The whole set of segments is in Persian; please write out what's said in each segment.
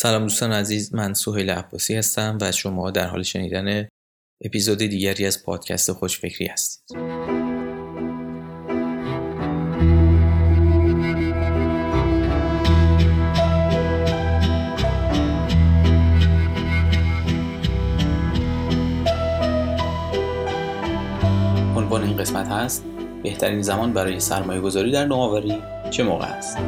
سلام دوستان عزیز من سهیل عباسی هستم و شما در حال شنیدن اپیزود دیگری از پادکست خوشفکری هستید عنوان این قسمت هست بهترین زمان برای سرمایه گذاری در نوآوری چه موقع است؟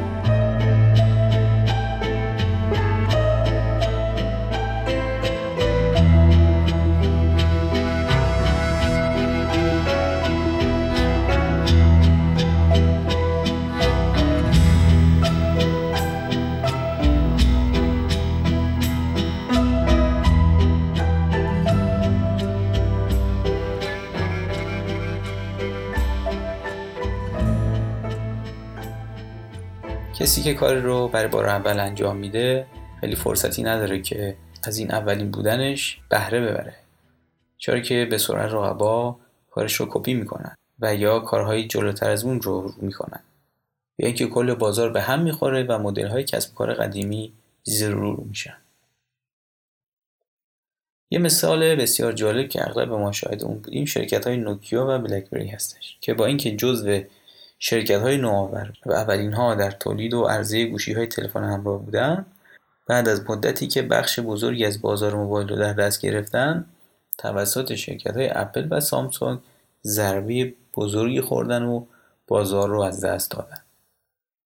کسی که کاری رو برای بار اول انجام میده خیلی فرصتی نداره که از این اولین بودنش بهره ببره. چرا که به سرعت رقبا کارش رو کپی می‌کنن و یا کارهای جلوتر از اون رو رو می‌کنن. یا اینکه کل بازار به هم می‌خوره و مدل های کسب کار قدیمی زیر رو میشن. یه مثال بسیار جالب که اغلب ما شاهد اون بودیم شرکت های نوکیا و بلکبری هستش که با اینکه جزو شرکت های نوآور و اولین ها در تولید و عرضه گوشی های تلفن همراه بودن بعد از مدتی که بخش بزرگی از بازار موبایل رو در دست گرفتن توسط شرکت های اپل و سامسونگ ضربه بزرگی خوردن و بازار رو از دست دادن.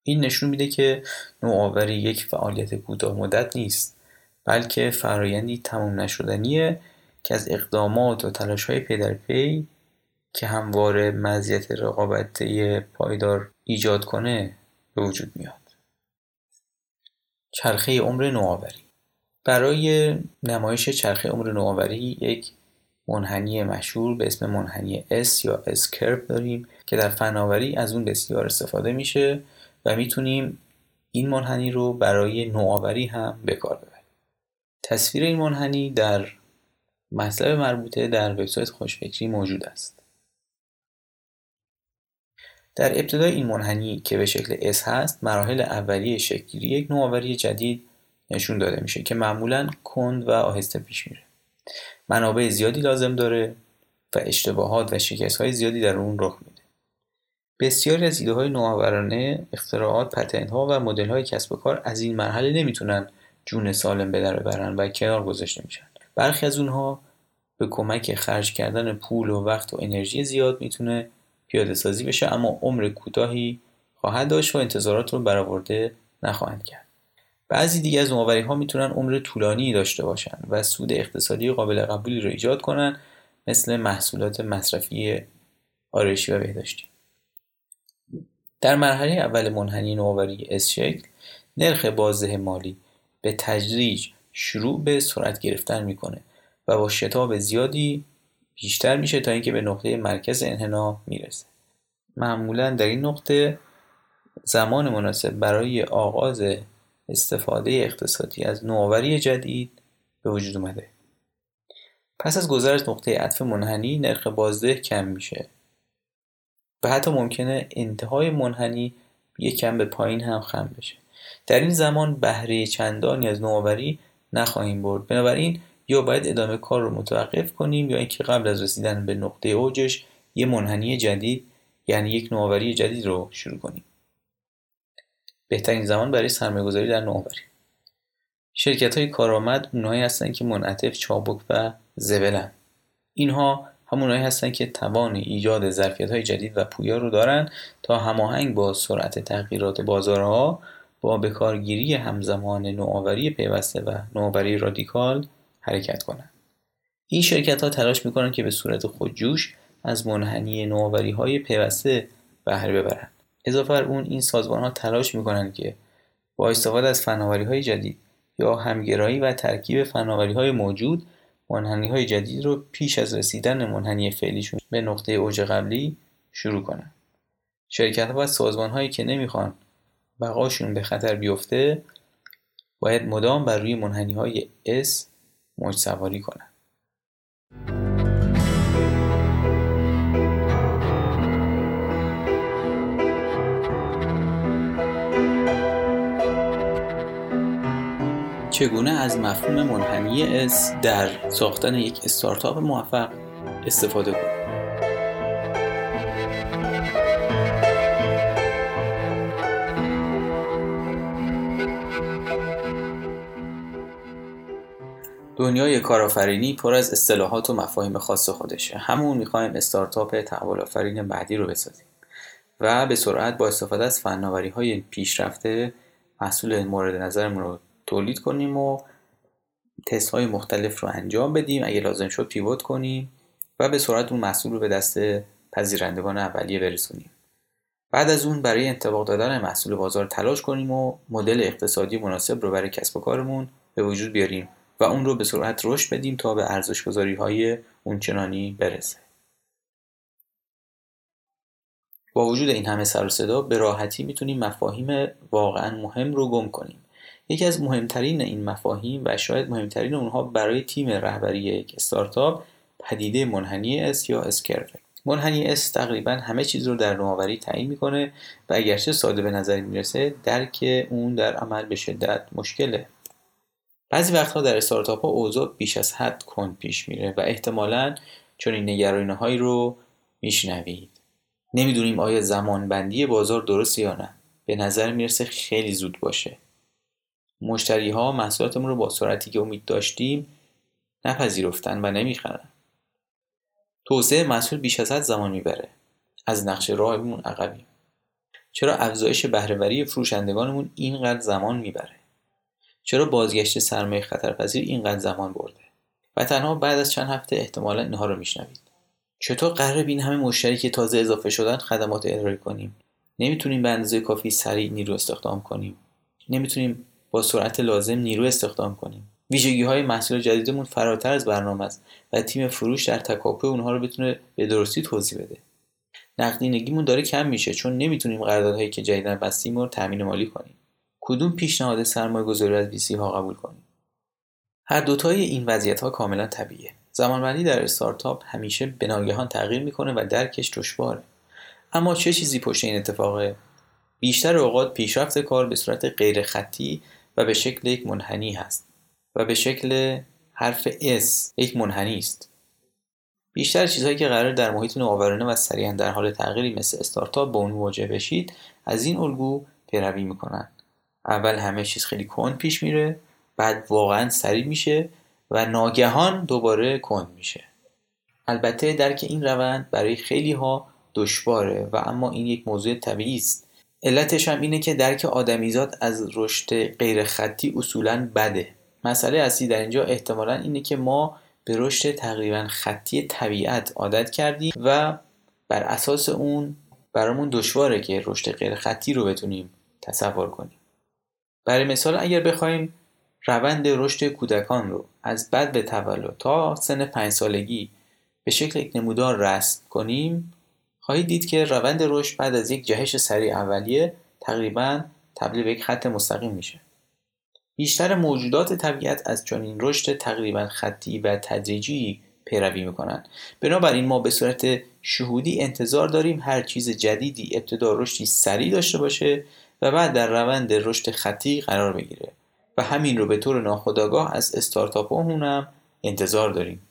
این نشون میده که نوآوری یک فعالیت کوتاه مدت نیست بلکه فرایندی تمام نشدنیه که از اقدامات و تلاش های پی در پی که همواره مزیت رقابتی پایدار ایجاد کنه به وجود میاد. چرخه عمر نوآوری. برای نمایش چرخه عمر نوآوری یک منحنی مشهور به اسم منحنی S یا S داریم که در فناوری از اون بسیار استفاده میشه و می‌تونیم این منحنی رو برای نوآوری هم به کار ببریم. تصویر این منحنی در مطلب مربوطه در وبسایت خوشفکری موجود است. در ابتدای این منحنی که به شکل S هست مراحل اولیه شکلی یک نوآوری جدید نشون داده میشه که معمولا کند و آهسته پیش میره. منابع زیادی لازم داره و اشتباهات و شکست های زیادی در اون رخ میده. بسیاری از ایده های نوآورانه اختراعات پتنت ها و مدل های کسب و کار از این مرحله نمی‌تونن جون سالم به در ببرن و کنار گذاشته میشن. برخی از اونها به کمک خرج کردن پول و وقت و انرژی زیاد می‌تونه پیاده سازی بشه اما عمر کوتاهی خواهد داشت و انتظارات رو برآورده نخواهند کرد. بعضی دیگه از نوآوری ها می‌تونن عمر طولانی داشته باشن و سود اقتصادی قابل قبولی رو ایجاد کنن مثل محصولات مصرفی آرایشی و بهداشتی. در مرحله اول منحنی نوآوری اس شکل نرخ بازده مالی به تدریج شروع به سرعت گرفتن می‌کنه و با شتاب زیادی بیشتر میشه تا اینکه به نقطه مرکز انحنا می‌رسه. معمولا در این نقطه زمان مناسب برای آغاز استفاده اقتصادی از نوآوری جدید به وجود اومده. پس از گذر از نقطه عطف منحنی نرخ بازده کم میشه. و حتی ممکنه انتهای منحنی یک کم به پایین هم خم بشه. در این زمان بهره چندانی از نوآوری نخواهیم برد. بنابراین یا باید ادامه کار رو متوقف کنیم یا اینکه قبل از رسیدن به نقطه اوجش یه منحنی جدید یعنی یک نوآوری جدید رو شروع کنیم. بهترین زمان برای سرمایه‌گذاری در نوآوری. شرکت های کارآمد اونهایی هستن که منعطف چابک و زبلن. اینها همونهایی هستن که توان ایجاد ظرفیت های جدید و پویا رو دارن تا هماهنگ با سرعت تغییرات بازارها با بکارگیری همزمان نوآوری پیوسته و نوآوری رادیکال حرکت کنند این شرکت ها تلاش می‌کنند که به صورت خودجوش از منحنی نوآوری های پیوسته بهره ببرند اضافه بر اون این سازمان ها تلاش می‌کنند که با استفاده از فناوری های جدید یا همگرایی و ترکیب فناوری های موجود منحنی های جدید رو پیش از رسیدن منحنی فعلیشون به نقطه اوج قبلی شروع کنند شرکت ها و سازمان هایی که نمی‌خوان بقاشون به خطر بیفته باید مدام بر روی منحنی های S موج سواری کنن. چگونه از مفهوم منحنی اس در ساختن یک استارتاپ موفق استفاده کنیم؟ دنیای کارآفرینی پر از اصطلاحات و مفاهیم خاص خودشه. همون می‌خوایم استارتاپ تحول آفرین بعدی رو بسازیم و به سرعت با استفاده از فناوری های پیشرفته محصول مورد نظرمون رو تولید کنیم و تست های مختلف رو انجام بدیم. اگه لازم شد پیوت کنیم و به سرعت اون محصول رو به دست پذیرندگان اولیه برسونیم. بعد از اون برای انتباق دادن محصول بازار تلاش کنیم و مدل اقتصادی مناسب رو برای کسب و کارمون به وجود بیاریم. و اون رو به سرعت رشد بدیم تا به ارزش گذاری های اونچنانی برسه. با وجود این همه سر و صدا به راحتی می‌تونیم مفاهیم واقعا مهم رو گم کنیم. یکی از مهمترین این مفاهیم و شاید مهمترین اونها برای تیم رهبری یک استارتاپ پدیده منحنی S یا S-curve منحنی S تقریبا همه چیز رو در نوآوری تعیین می‌کنه و اگرچه ساده به نظر می‌رسه درک اون در عمل به شدت مشکله. بعضی وقتها در استارتاپ ها اوضاع بیش از حد کند پیش میره و احتمالا چون این نگرانی هایی رو میشنوید. نمی‌دونیم آیا زمان بندی بازار درست یا نه. به نظر می‌رسه خیلی زود باشه. مشتری ها محصولاتمون رو با سرعتی که امید داشتیم نپذیرفتن و نمی‌خرن. توسعه محصول بیش از حد زمان می‌بره. از نقشه راهمون عقبیم. چرا افزایش بهرهوری فروشندگانمون اینقدر زمان می‌بره؟ چرا بازگشت سرمایه خطرپذیر اینقدر زمان برده؟ و تنها بعد از چند هفته احتمالا اینها رو میشنوید. چطور قرار بین همه مشتری که تازه اضافه شدن خدمات ارائه کنیم؟ نمی‌تونیم به اندازه کافی سریع نیرو استخدام کنیم. نمی‌تونیم با سرعت لازم نیرو استخدام کنیم. ویژگی های محصول جدیدمون فراتر از برنامه است و تیم فروش در تکاپو اونها رو بتونه به درستی توضیح بده. نقدینگیمون داره کم میشه چون نمی‌تونیم قراردادهایی که جدیدا بستیم رو تامین مالی کنیم. کدوم پیشنهاد سرمایه گذاری از ویسی ها قبول کنیم؟ هر دوتای این وضعیت ها کاملا طبیعیه. زمانبندی در استارتاپ همیشه به ناگهان تغییر می‌کنه و درکش دشواره. اما چه چیزی پشت این اتفاقه بیشتر اوقات پیشرفت کار به صورت غیر خطی و به شکل یک منحنی هست و به شکل حرف S یک منحنی است؟ بیشتر چیزهایی که قرار در محیط نوآورانه و سریعا در حال تغییری مثل استارتاپ با اون مواجه بشید از این الگو پیروی می‌کنند اول همه چیز خیلی کند پیش میره بعد واقعا سریع میشه و ناگهان دوباره کند میشه. البته درک این روند برای خیلی ها دشواره و اما این یک موضوع طبیعی است. علتش هم اینه که درک آدمیزاد از رشد غیر خطی اصولا بده. مسئله اصلی در اینجا احتمالا اینه که ما به رشد تقریبا خطی طبیعت عادت کردیم و بر اساس اون برامون دشواره که رشد غیر خطی رو بتونیم تصور کنیم. برای مثال اگر بخوایم روند رشد کودکان رو از بد به تولد تا سن پنج سالگی به شکل یک نمودار رسم کنیم خواهید دید که روند رشد بعد از یک جهش سریع اولیه تقریبا تبدیل به یک خط مستقیم میشه. بیشتر موجودات طبیعت از چنین رشد تقریبا خطی و تدریجی پیروی می‌کنند. بنابراین ما به صورت شهودی انتظار داریم هر چیز جدیدی ابتدا رشدی سریع داشته باشه و بعد در روند رشد خطی قرار بگیره و همین رو به طور ناخودآگاه از استارتاپ هم انتظار داریم.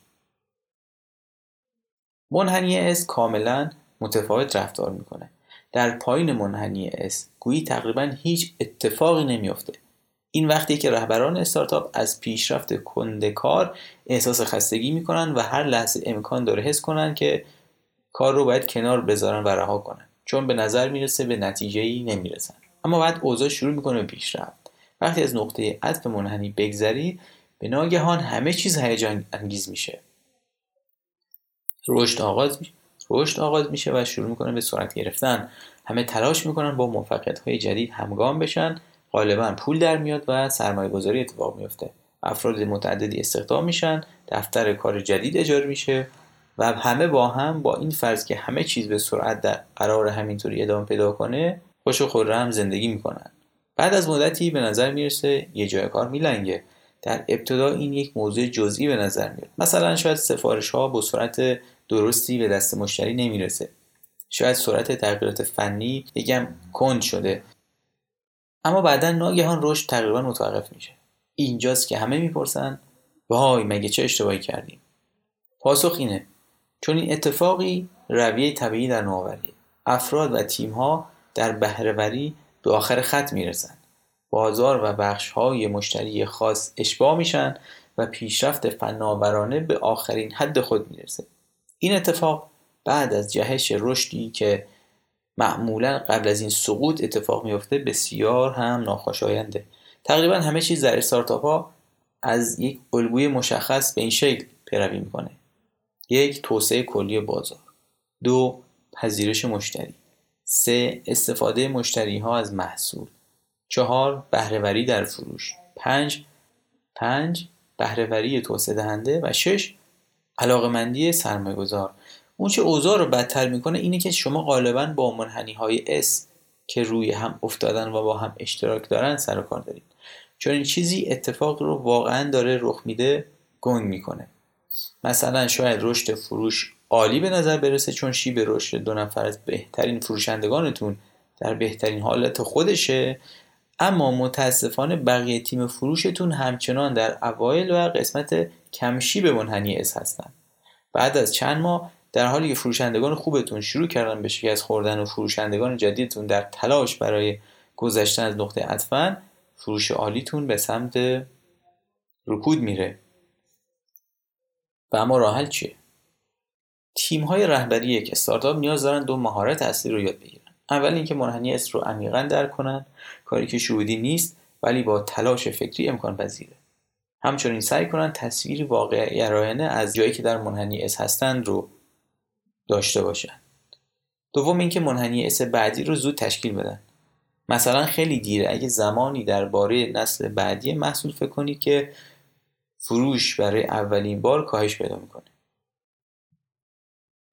منحنی S کاملا متفاوت رفتار می‌کنه. در پایین منحنی S گویی تقریبا هیچ اتفاقی نمیافته. این وقتی که رهبران استارتاپ از پیشرفت کنده کار احساس خستگی می‌کنن و هر لحظه امکان داره حس کنن که کار رو باید کنار بذارن و رها کنن. چون به نظر می‌رسه به نتیجه ای نمی‌رسن. اما بعد اوضاع شروع می‌کنه به پیشرفت. وقتی از نقطه عطف منحنی بگذرید به ناگهان همه چیز هیجان انگیز میشه. رشد آغاز میشه رشد آغاز میشه و شروع می‌کنه به سرعت گرفتن. همه تلاش می‌کنن با موفقیت های جدید همگام بشن. غالبا پول در میاد و سرمایه گذاری اتفاق میفته افراد متعددی استخدام میشن دفتر کار جدید اجاره میشه و همه با هم با این فرض که همه چیز به سرعت در قرار همینطوری ادامه پیدا کنه خوش و خورم زندگی می‌کنن. بعد از مدتی به نظر می‌رسه یه جای کار میلنگه. در ابتدا این یک موضوع جزئی به نظر میاد. مثلا شاید سفارش ها با سرعت درستی به دست مشتری نمی‌رسه. شاید سرعت تغییرات فنی یکم کند شده. اما بعدا ناگهان رشد تقریبا متوقف میشه. اینجاست که همه می‌پرسن وای مگه چه اشتباهی کردیم؟ پاسخ اینه. چون این اتفاقی رویه طبیعی در نوآوریه. افراد و تیمها در بهرهوری به آخر خط می‌رسن. بازار و بخش های مشتری خاص اشباه میشن و پیشرفت فناورانه به آخرین حد خود می‌رسه. این اتفاق بعد از جهش رشدی که معمولا قبل از این سقوط اتفاق میفته بسیار هم ناخوشاینده تقریبا همه چیز در استارتاپ ها از یک الگوی مشخص به این شکل پیروی می‌کنه. یک توسعه کلی بازار. دو پذیرش مشتری. سه استفاده مشتری ها از محصول. چهار بهرهوری در فروش. پنج پنج بهرهوری توسعه دهنده. و شش علاقمندی سرمایه گذار اون چه اوضاع رو بدتر می‌کنه اینه که شما غالبا با منحنی های اس که روی هم افتادن و با هم اشتراک دارن سر کار دارید. چون این چیزی اتفاق رو واقعا داره رخ میده گنگ می‌کنه. مثلا شاید رشد فروش عالی به نظر برسه چون شیب رشد دو نفر از بهترین فروشندگانتون در بهترین حالت خودشه. اما متاسفانه بقیه تیم فروشتون همچنان در اوایل و قسمت کمشی به منحنی اس هستن. بعد از چند ماه در حالی که فروشندگان خوبتون شروع کردن به شکست خوردن و فروشندگان جدیدتون در تلاش برای گذشتن از نقطه عطفن فروش عالیتون به سمت رکود میره. و اما راحل چیه؟ تیم های رهبری یک استارتاپ نیاز دارن دو مهارت اصلی رو یاد بگیرن. اول اینکه منحنی S رو عمیقا درک کنن کاری که شهودی نیست ولی با تلاش فکری امکان پذیره. همچنین سعی کنن تصویری واقع گرایانه از جایی که در منحنی S هستند رو داشته باشن. دوم اینکه منحنی S بعدی رو زود تشکیل بدن. مثلا خیلی دیره اگه زمانی درباره نسل بعدی محصول فکر کنید که فروش برای اولین بار کاهش پیدا می‌کنه.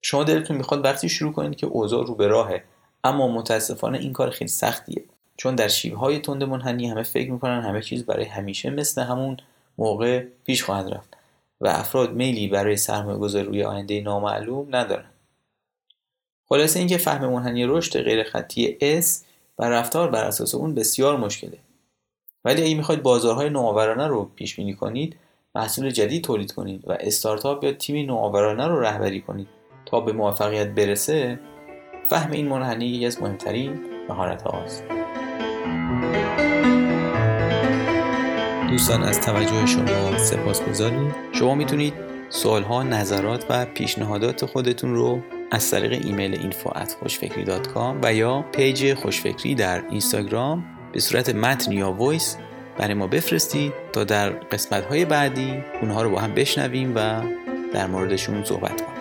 شما دلتون می‌خواد وقتی شروع کنید که اوضاع رو به راهه اما متاسفانه این کار خیلی سختیه. چون در های تند منحنی همه فکر می‌کنن همه چیز برای همیشه مثل همون موقع پیش خواهد رفت و افراد میلی برای سرمایه گذاری روی آینده نامعلوم ندارن. خلاصه اینکه فهم منحنی رشد غیر خطی S و رفتار بر اساس اون بسیار مشکله. ولی اگه می‌خواید بازارهای نوآورانه رو پیش بینی کنید محصول جدید تولید کنید و استارتاپ یا تیمی نوآورانه رو رهبری کنید. تا به موفقیت برسه فهم این منحنی یکی از مهمترین مهارت هاست. دوستان از توجه شما سپاس گذاریم شما می‌تونید سوال ها نظرات و پیشنهادات خودتون رو از طریق ایمیل info و یا پیج خوشفکری در اینستاگرام به صورت متن یا وایس برای ما بفرستید تا در قسمت های بعدی اونها رو با هم بشنویم و در موردشون صحبت کنیم.